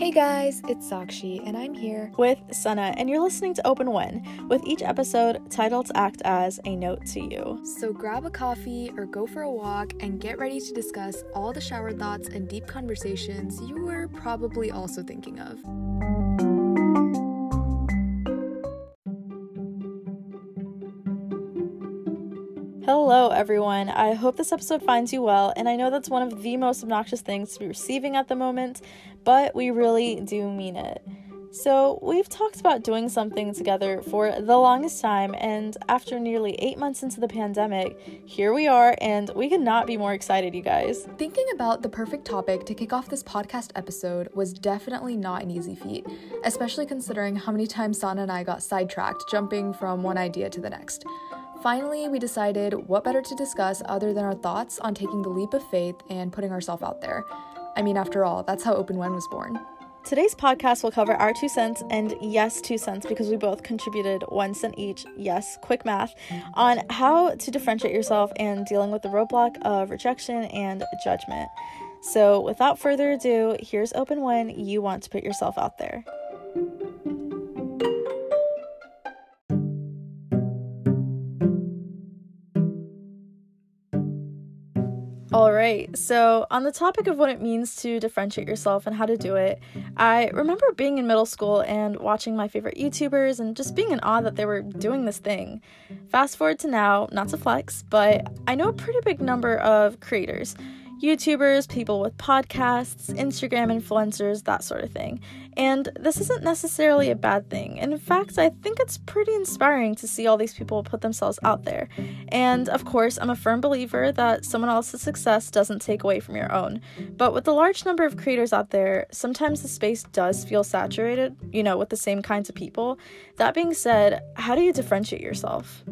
Hey guys, it's Sakshi, and I'm here with Sana, and you're listening to Open When, with each episode titled to act as a note to you. So grab a coffee or go for a walk and get ready to discuss all the shower thoughts and deep conversations you were probably also thinking of. Hello, everyone. I hope this episode finds you well, and I know that's one of the most obnoxious things to be receiving at the moment, but we really do mean it. So, we've talked about doing something together for the longest time, and after nearly eight months into the pandemic, here we are, and we could not be more excited, you guys. Thinking about the perfect topic to kick off this podcast episode was definitely not an easy feat, especially considering how many times Sana and I got sidetracked jumping from one idea to the next. Finally, we decided what better to discuss other than our thoughts on taking the leap of faith and putting ourselves out there. I mean, after all, that's how Open When was born. Today's podcast will cover our two cents and yes, two cents because we both contributed one cent each, yes, quick math, on how to differentiate yourself and dealing with the roadblock of rejection and judgment. So, without further ado, here's Open When you want to put yourself out there. All right, so on the topic of what it means to differentiate yourself and how to do it, I remember being in middle school and watching my favorite YouTubers and just being in awe that they were doing this thing. Fast forward to now, not to flex, but I know a pretty big number of creators YouTubers, people with podcasts, Instagram influencers, that sort of thing. And this isn't necessarily a bad thing. In fact, I think it's pretty inspiring to see all these people put themselves out there. And of course, I'm a firm believer that someone else's success doesn't take away from your own. But with the large number of creators out there, sometimes the space does feel saturated, you know, with the same kinds of people. That being said, how do you differentiate yourself?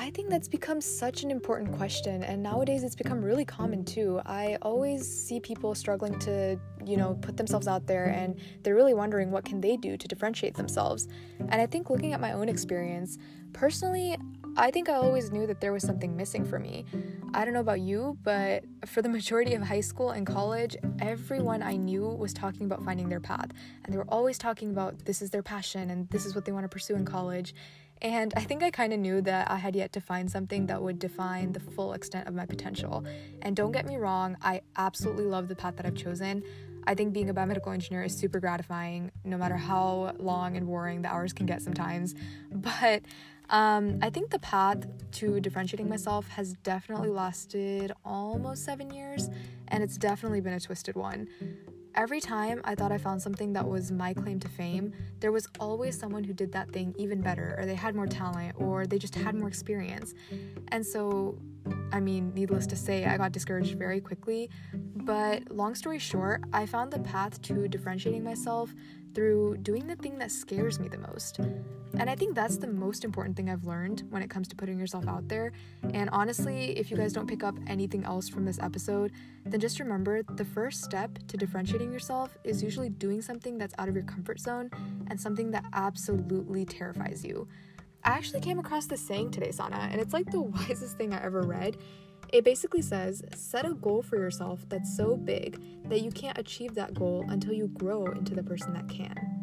I think that's become such an important question, and nowadays it's become really common too. I always see people struggling to, you know, put themselves out there, and they're really wondering what can they do to differentiate themselves. And I think looking at my own experience, personally, I think I always knew that there was something missing for me. I don't know about you, but for the majority of high school and college, everyone I knew was talking about finding their path. And they were always talking about this is their passion and this is what they want to pursue in college. And I think I kind of knew that I had yet to find something that would define the full extent of my potential. And don't get me wrong, I absolutely love the path that I've chosen. I think being a biomedical engineer is super gratifying, no matter how long and boring the hours can get sometimes. But um, I think the path to differentiating myself has definitely lasted almost seven years, and it's definitely been a twisted one. Every time I thought I found something that was my claim to fame, there was always someone who did that thing even better, or they had more talent, or they just had more experience. And so, I mean, needless to say, I got discouraged very quickly. But long story short, I found the path to differentiating myself through doing the thing that scares me the most. And I think that's the most important thing I've learned when it comes to putting yourself out there. And honestly, if you guys don't pick up anything else from this episode, then just remember the first step to differentiating yourself is usually doing something that's out of your comfort zone and something that absolutely terrifies you. I actually came across this saying today, Sana, and it's like the wisest thing I ever read. It basically says set a goal for yourself that's so big that you can't achieve that goal until you grow into the person that can.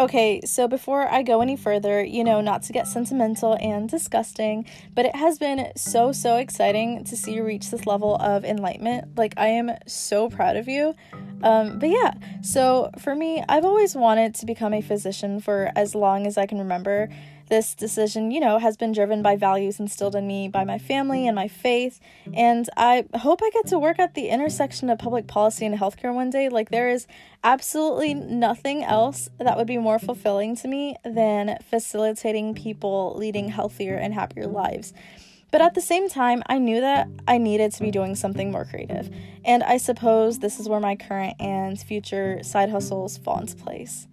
Okay, so before I go any further, you know, not to get sentimental and disgusting, but it has been so, so exciting to see you reach this level of enlightenment. Like, I am so proud of you. Um, but yeah, so for me, I've always wanted to become a physician for as long as I can remember. This decision, you know, has been driven by values instilled in me by my family and my faith, and I hope I get to work at the intersection of public policy and healthcare one day. Like, there is absolutely nothing else that would be more fulfilling to me than facilitating people leading healthier and happier lives. But at the same time, I knew that I needed to be doing something more creative. And I suppose this is where my current and future side hustles fall into place.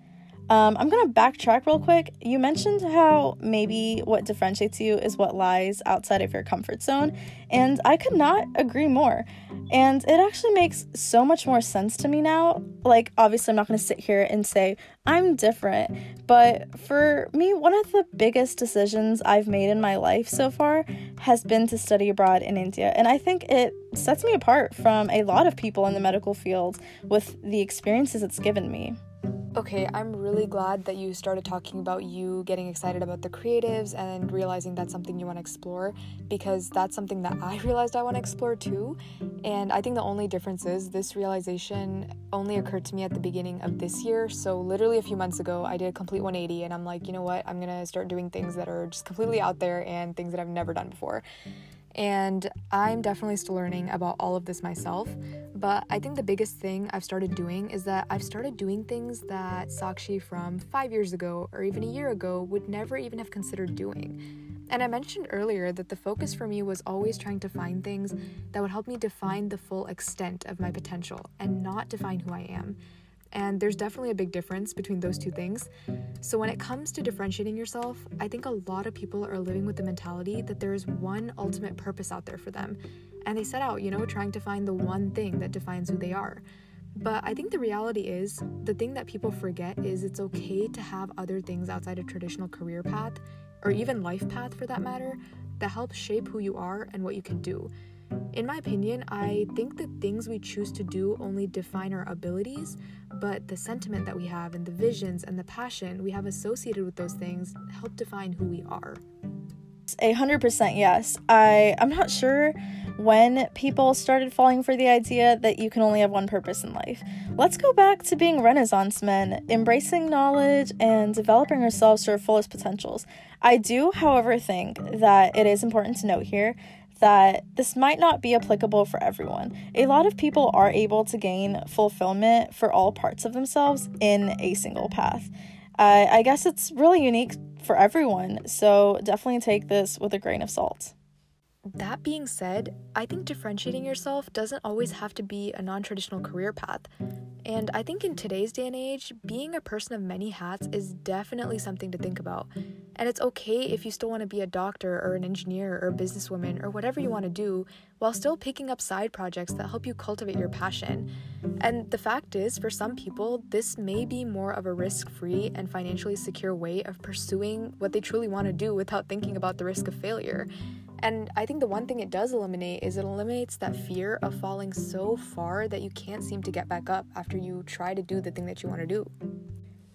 Um, I'm gonna backtrack real quick. You mentioned how maybe what differentiates you is what lies outside of your comfort zone, and I could not agree more. And it actually makes so much more sense to me now. Like, obviously, I'm not gonna sit here and say I'm different, but for me, one of the biggest decisions I've made in my life so far has been to study abroad in India, and I think it sets me apart from a lot of people in the medical field with the experiences it's given me. Okay, I'm really glad that you started talking about you getting excited about the creatives and realizing that's something you want to explore because that's something that I realized I want to explore too. And I think the only difference is this realization only occurred to me at the beginning of this year. So, literally a few months ago, I did a complete 180 and I'm like, you know what? I'm going to start doing things that are just completely out there and things that I've never done before. And I'm definitely still learning about all of this myself. But I think the biggest thing I've started doing is that I've started doing things that Sakshi from five years ago or even a year ago would never even have considered doing. And I mentioned earlier that the focus for me was always trying to find things that would help me define the full extent of my potential and not define who I am. And there's definitely a big difference between those two things. So, when it comes to differentiating yourself, I think a lot of people are living with the mentality that there is one ultimate purpose out there for them. And they set out, you know, trying to find the one thing that defines who they are. But I think the reality is, the thing that people forget is it's okay to have other things outside a traditional career path, or even life path for that matter, that help shape who you are and what you can do. In my opinion, I think the things we choose to do only define our abilities, but the sentiment that we have and the visions and the passion we have associated with those things help define who we are. A hundred percent yes. I I'm not sure when people started falling for the idea that you can only have one purpose in life. Let's go back to being Renaissance men, embracing knowledge and developing ourselves to our fullest potentials. I do, however, think that it is important to note here that this might not be applicable for everyone. A lot of people are able to gain fulfillment for all parts of themselves in a single path. Uh, I guess it's really unique for everyone, so definitely take this with a grain of salt. That being said, I think differentiating yourself doesn't always have to be a non traditional career path. And I think in today's day and age, being a person of many hats is definitely something to think about. And it's okay if you still want to be a doctor or an engineer or a businesswoman or whatever you want to do while still picking up side projects that help you cultivate your passion. And the fact is, for some people, this may be more of a risk free and financially secure way of pursuing what they truly want to do without thinking about the risk of failure. And I think the one thing it does eliminate is it eliminates that fear of falling so far that you can't seem to get back up after you try to do the thing that you want to do.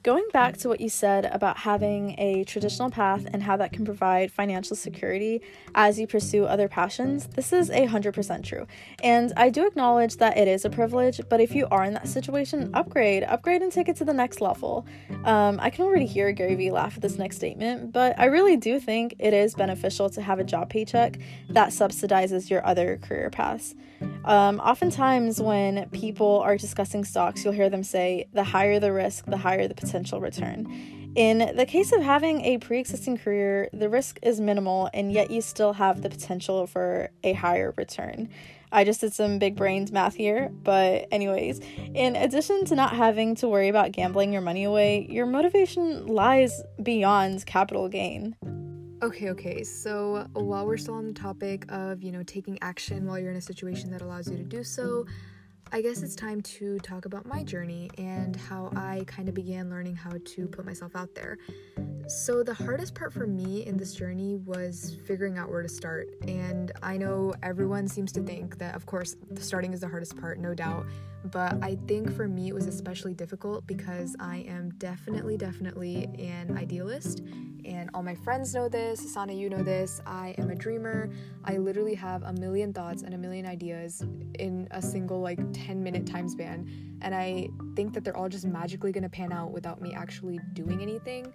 Going back to what you said about having a traditional path and how that can provide financial security as you pursue other passions, this is a 100% true. And I do acknowledge that it is a privilege, but if you are in that situation, upgrade, upgrade and take it to the next level. Um, I can already hear Gary Vee laugh at this next statement, but I really do think it is beneficial to have a job paycheck that subsidizes your other career paths. Um, oftentimes, when people are discussing stocks, you'll hear them say, the higher the risk, the higher the potential return. In the case of having a pre existing career, the risk is minimal, and yet you still have the potential for a higher return. I just did some big brains math here, but, anyways, in addition to not having to worry about gambling your money away, your motivation lies beyond capital gain. Okay, okay. So while we're still on the topic of, you know, taking action while you're in a situation that allows you to do so, I guess it's time to talk about my journey and how I kind of began learning how to put myself out there. So, the hardest part for me in this journey was figuring out where to start. And I know everyone seems to think that, of course, starting is the hardest part, no doubt. But I think for me, it was especially difficult because I am definitely, definitely an idealist. And all my friends know this. Sana, you know this. I am a dreamer. I literally have a million thoughts and a million ideas in a single, like, 10 minute time span and I think that they're all just magically gonna pan out without me actually doing anything.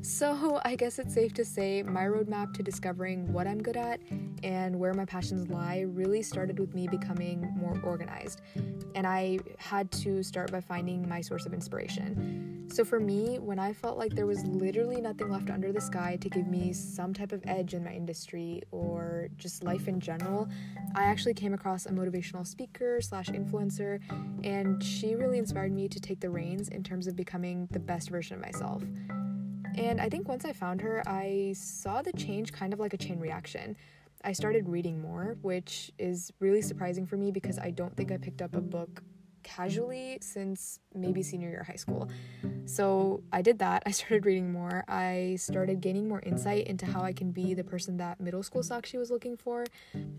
So I guess it's safe to say my roadmap to discovering what I'm good at and where my passions lie really started with me becoming more organized. And I had to start by finding my source of inspiration. So for me, when I felt like there was literally nothing left under the sky to give me some type of edge in my industry or just life in general, I actually came across a motivational speaker slash influencer and she really inspired me to take the reins in terms of becoming the best version of myself. And I think once I found her, I saw the change kind of like a chain reaction. I started reading more, which is really surprising for me because I don't think I picked up a book casually since maybe senior year of high school. So I did that. I started reading more. I started gaining more insight into how I can be the person that middle school Sakshi was looking for.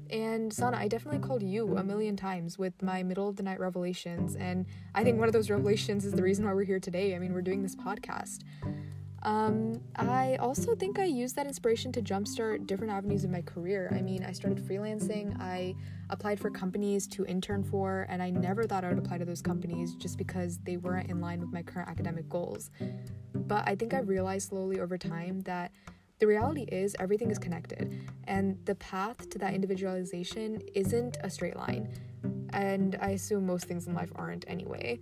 And Sana, I definitely called you a million times with my middle of the night revelations. And I think one of those revelations is the reason why we're here today. I mean, we're doing this podcast. Um, I also think I used that inspiration to jumpstart different avenues of my career. I mean, I started freelancing, I applied for companies to intern for, and I never thought I would apply to those companies just because they weren't in line with my current academic goals. But I think I realized slowly over time that the reality is everything is connected, and the path to that individualization isn't a straight line. And I assume most things in life aren't anyway.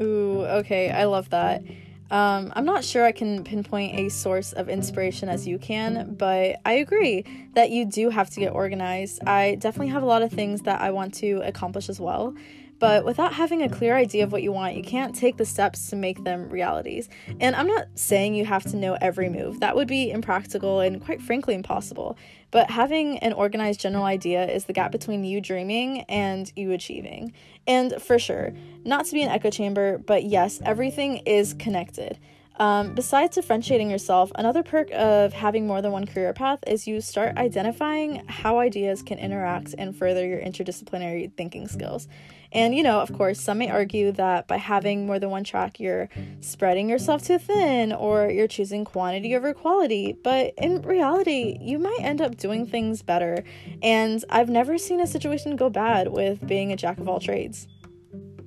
Ooh, okay, I love that. Um, I'm not sure I can pinpoint a source of inspiration as you can, but I agree that you do have to get organized. I definitely have a lot of things that I want to accomplish as well. But without having a clear idea of what you want, you can't take the steps to make them realities. And I'm not saying you have to know every move, that would be impractical and quite frankly impossible. But having an organized general idea is the gap between you dreaming and you achieving. And for sure, not to be an echo chamber, but yes, everything is connected. Um, besides differentiating yourself, another perk of having more than one career path is you start identifying how ideas can interact and further your interdisciplinary thinking skills. And, you know, of course, some may argue that by having more than one track, you're spreading yourself too thin or you're choosing quantity over quality. But in reality, you might end up doing things better. And I've never seen a situation go bad with being a jack of all trades.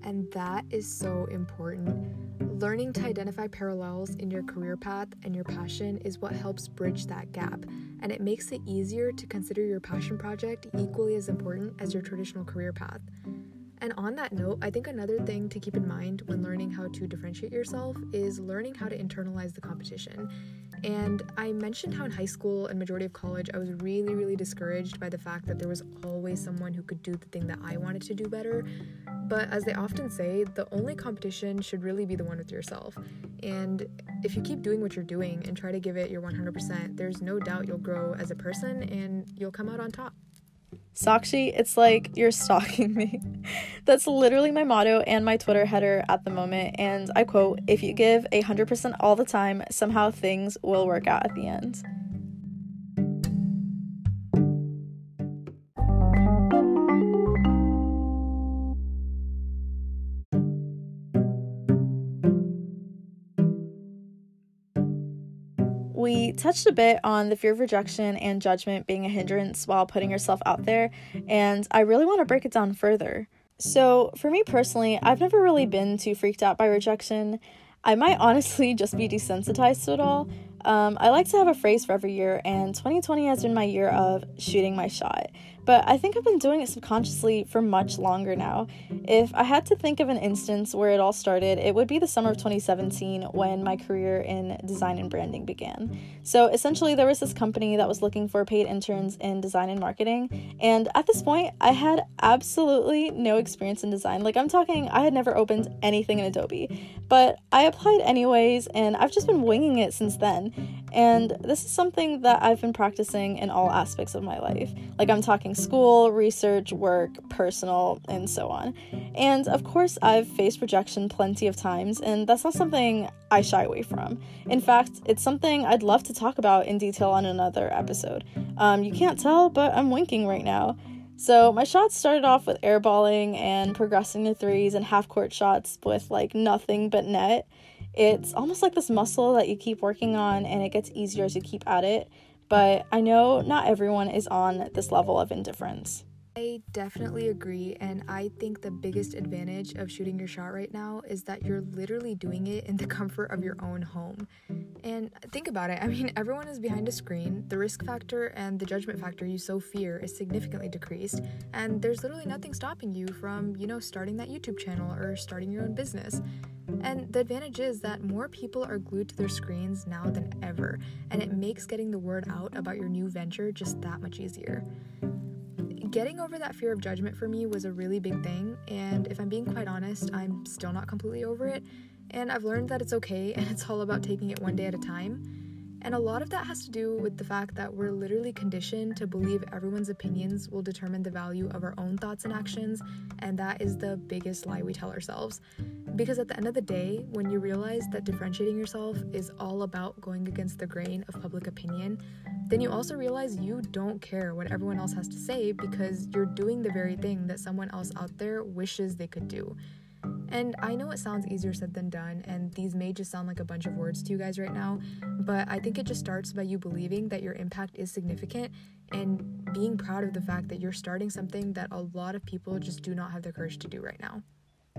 And that is so important. Learning to identify parallels in your career path and your passion is what helps bridge that gap, and it makes it easier to consider your passion project equally as important as your traditional career path. And on that note, I think another thing to keep in mind when learning how to differentiate yourself is learning how to internalize the competition. And I mentioned how in high school and majority of college I was really really discouraged by the fact that there was always someone who could do the thing that I wanted to do better. But as they often say, the only competition should really be the one with yourself. And if you keep doing what you're doing and try to give it your 100%, there's no doubt you'll grow as a person and you'll come out on top. Sakshi, it's like you're stalking me. That's literally my motto and my Twitter header at the moment. And I quote If you give a 100% all the time, somehow things will work out at the end. We touched a bit on the fear of rejection and judgment being a hindrance while putting yourself out there, and I really want to break it down further. So, for me personally, I've never really been too freaked out by rejection. I might honestly just be desensitized to it all. Um, I like to have a phrase for every year, and 2020 has been my year of shooting my shot but I think I've been doing it subconsciously for much longer now. If I had to think of an instance where it all started, it would be the summer of 2017 when my career in design and branding began. So essentially, there was this company that was looking for paid interns in design and marketing, and at this point, I had absolutely no experience in design. Like, I'm talking, I had never opened anything in Adobe, but I applied anyways, and I've just been winging it since then. And this is something that I've been practicing in all aspects of my life. Like, I'm talking school, research, work, personal, and so on. And of course, I've faced rejection plenty of times, and that's not something I shy away from. In fact, it's something I'd love to talk about in detail on another episode. Um, you can't tell, but I'm winking right now. So, my shots started off with airballing and progressing to threes and half court shots with like nothing but net. It's almost like this muscle that you keep working on and it gets easier as you keep at it but I know not everyone is on this level of indifference. I definitely agree, and I think the biggest advantage of shooting your shot right now is that you're literally doing it in the comfort of your own home. And think about it I mean, everyone is behind a screen, the risk factor and the judgment factor you so fear is significantly decreased, and there's literally nothing stopping you from, you know, starting that YouTube channel or starting your own business. And the advantage is that more people are glued to their screens now than ever, and it makes getting the word out about your new venture just that much easier getting over that fear of judgment for me was a really big thing, and if I'm being quite honest, I'm still not completely over it. And I've learned that it's okay and it's all about taking it one day at a time. And a lot of that has to do with the fact that we're literally conditioned to believe everyone's opinions will determine the value of our own thoughts and actions, and that is the biggest lie we tell ourselves. Because at the end of the day, when you realize that differentiating yourself is all about going against the grain of public opinion, then you also realize you don't care what everyone else has to say because you're doing the very thing that someone else out there wishes they could do. And I know it sounds easier said than done, and these may just sound like a bunch of words to you guys right now, but I think it just starts by you believing that your impact is significant and being proud of the fact that you're starting something that a lot of people just do not have the courage to do right now.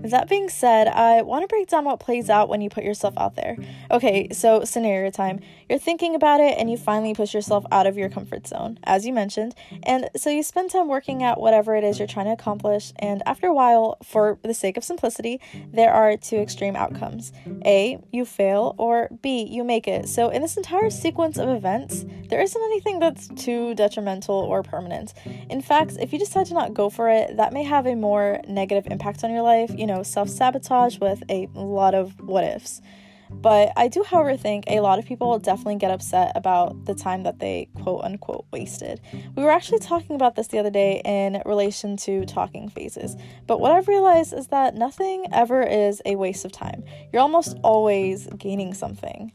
That being said, I want to break down what plays out when you put yourself out there. Okay, so scenario time. You're thinking about it and you finally push yourself out of your comfort zone, as you mentioned. And so you spend time working at whatever it is you're trying to accomplish. And after a while, for the sake of simplicity, there are two extreme outcomes A, you fail, or B, you make it. So in this entire sequence of events, there isn't anything that's too detrimental or permanent. In fact, if you decide to not go for it, that may have a more negative impact on your life. You know, self sabotage with a lot of what ifs. But I do, however, think a lot of people definitely get upset about the time that they quote unquote wasted. We were actually talking about this the other day in relation to talking phases. But what I've realized is that nothing ever is a waste of time. You're almost always gaining something.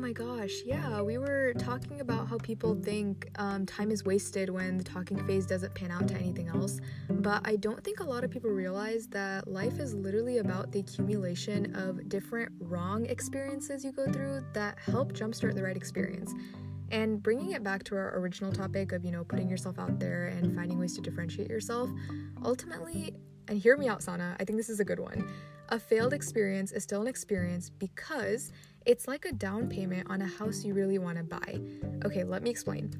Oh my gosh, yeah, we were talking about how people think um, time is wasted when the talking phase doesn't pan out to anything else, but I don't think a lot of people realize that life is literally about the accumulation of different wrong experiences you go through that help jumpstart the right experience. And bringing it back to our original topic of, you know, putting yourself out there and finding ways to differentiate yourself, ultimately, and hear me out, Sana, I think this is a good one. A failed experience is still an experience because it's like a down payment on a house you really want to buy. Okay, let me explain.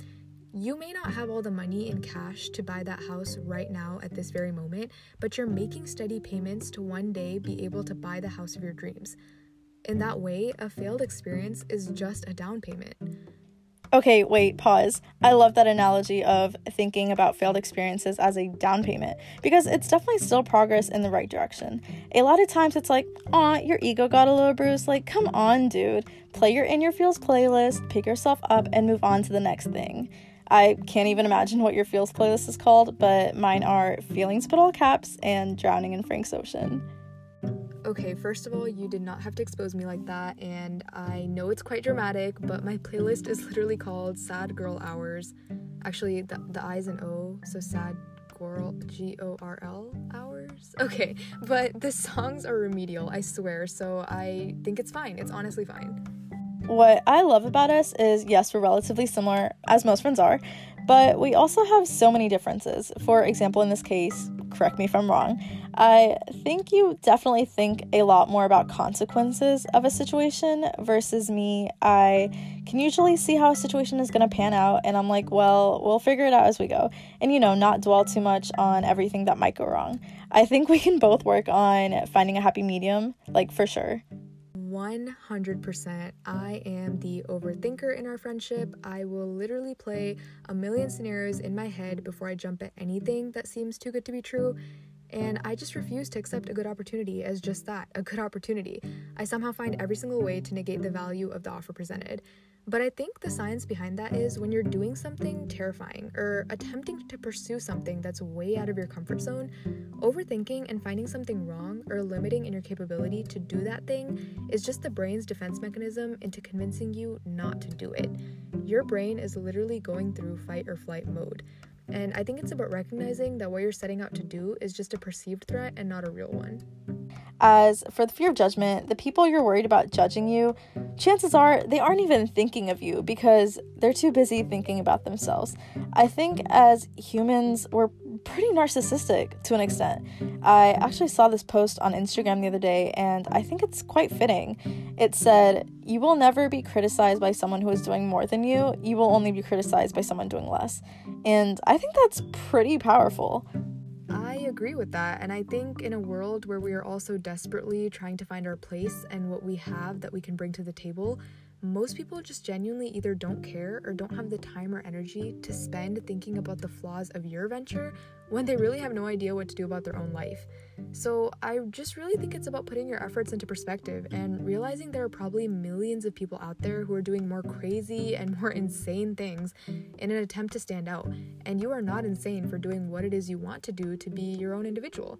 You may not have all the money in cash to buy that house right now at this very moment, but you're making steady payments to one day be able to buy the house of your dreams. In that way, a failed experience is just a down payment. Okay, wait, pause. I love that analogy of thinking about failed experiences as a down payment because it's definitely still progress in the right direction. A lot of times it's like, aw, your ego got a little bruised. Like, come on, dude. Play your In Your Feels playlist, pick yourself up, and move on to the next thing. I can't even imagine what your Feels playlist is called, but mine are Feelings Put All Caps and Drowning in Frank's Ocean. Okay, first of all, you did not have to expose me like that, and I know it's quite dramatic, but my playlist is literally called Sad Girl Hours. Actually, the, the I's and O, so Sad Girl, G O R L Hours? Okay, but the songs are remedial, I swear, so I think it's fine. It's honestly fine. What I love about us is yes, we're relatively similar, as most friends are, but we also have so many differences. For example, in this case, correct me if I'm wrong, I think you definitely think a lot more about consequences of a situation versus me. I can usually see how a situation is going to pan out, and I'm like, well, we'll figure it out as we go. And, you know, not dwell too much on everything that might go wrong. I think we can both work on finding a happy medium, like for sure. 100%. I am the overthinker in our friendship. I will literally play a million scenarios in my head before I jump at anything that seems too good to be true. And I just refuse to accept a good opportunity as just that a good opportunity. I somehow find every single way to negate the value of the offer presented. But I think the science behind that is when you're doing something terrifying or attempting to pursue something that's way out of your comfort zone, overthinking and finding something wrong or limiting in your capability to do that thing is just the brain's defense mechanism into convincing you not to do it. Your brain is literally going through fight or flight mode. And I think it's about recognizing that what you're setting out to do is just a perceived threat and not a real one. As for the fear of judgment, the people you're worried about judging you, chances are they aren't even thinking of you because they're too busy thinking about themselves. I think as humans, we're pretty narcissistic to an extent. I actually saw this post on Instagram the other day and I think it's quite fitting. It said, You will never be criticized by someone who is doing more than you, you will only be criticized by someone doing less. And I think that's pretty powerful. Agree with that. And I think in a world where we are also desperately trying to find our place and what we have that we can bring to the table, most people just genuinely either don't care or don't have the time or energy to spend thinking about the flaws of your venture when they really have no idea what to do about their own life. So, I just really think it's about putting your efforts into perspective and realizing there are probably millions of people out there who are doing more crazy and more insane things in an attempt to stand out. And you are not insane for doing what it is you want to do to be your own individual.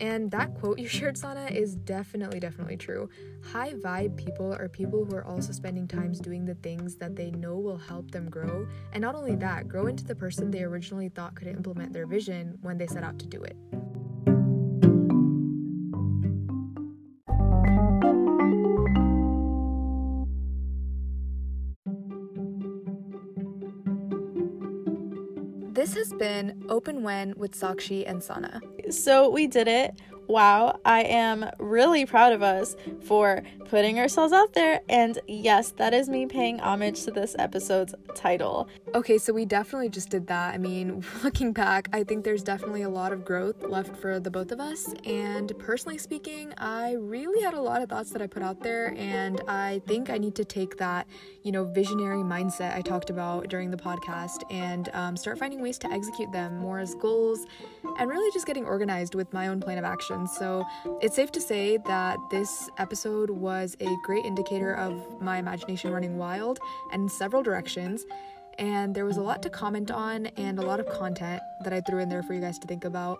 And that quote you shared, Sana, is definitely, definitely true. High vibe people are people who are also spending times doing the things that they know will help them grow. And not only that, grow into the person they originally thought could implement their vision when they set out to do it. Has been Open When with Sakshi and Sana. So we did it wow, I am really proud of us for putting ourselves out there. And yes, that is me paying homage to this episode's title. Okay, so we definitely just did that. I mean, looking back, I think there's definitely a lot of growth left for the both of us. And personally speaking, I really had a lot of thoughts that I put out there. And I think I need to take that, you know, visionary mindset I talked about during the podcast and um, start finding ways to execute them more as goals and really just getting organized with my own plan of action so it's safe to say that this episode was a great indicator of my imagination running wild and in several directions. And there was a lot to comment on and a lot of content that I threw in there for you guys to think about.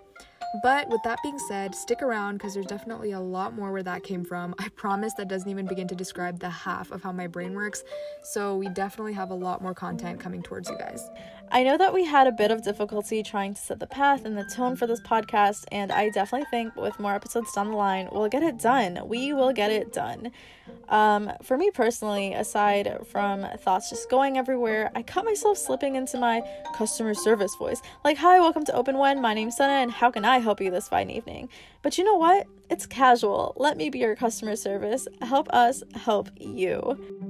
But with that being said, stick around because there's definitely a lot more where that came from. I promise that doesn't even begin to describe the half of how my brain works. So we definitely have a lot more content coming towards you guys. I know that we had a bit of difficulty trying to set the path and the tone for this podcast, and I definitely think with more episodes down the line, we'll get it done. We will get it done. Um, for me personally, aside from thoughts just going everywhere, I caught myself slipping into my customer service voice. Like, hi, welcome to Open When. My name's Sana, and how can I help you this fine evening? But you know what? It's casual. Let me be your customer service. Help us help you.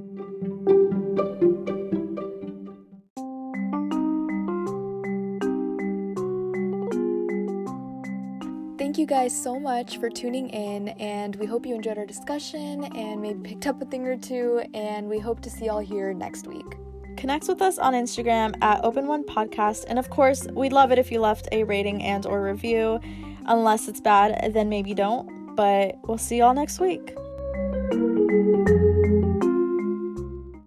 Guys so much for tuning in, and we hope you enjoyed our discussion and maybe picked up a thing or two. And we hope to see y'all here next week. Connect with us on Instagram at Open When Podcast, and of course, we'd love it if you left a rating and or review. Unless it's bad, then maybe don't. But we'll see y'all next week.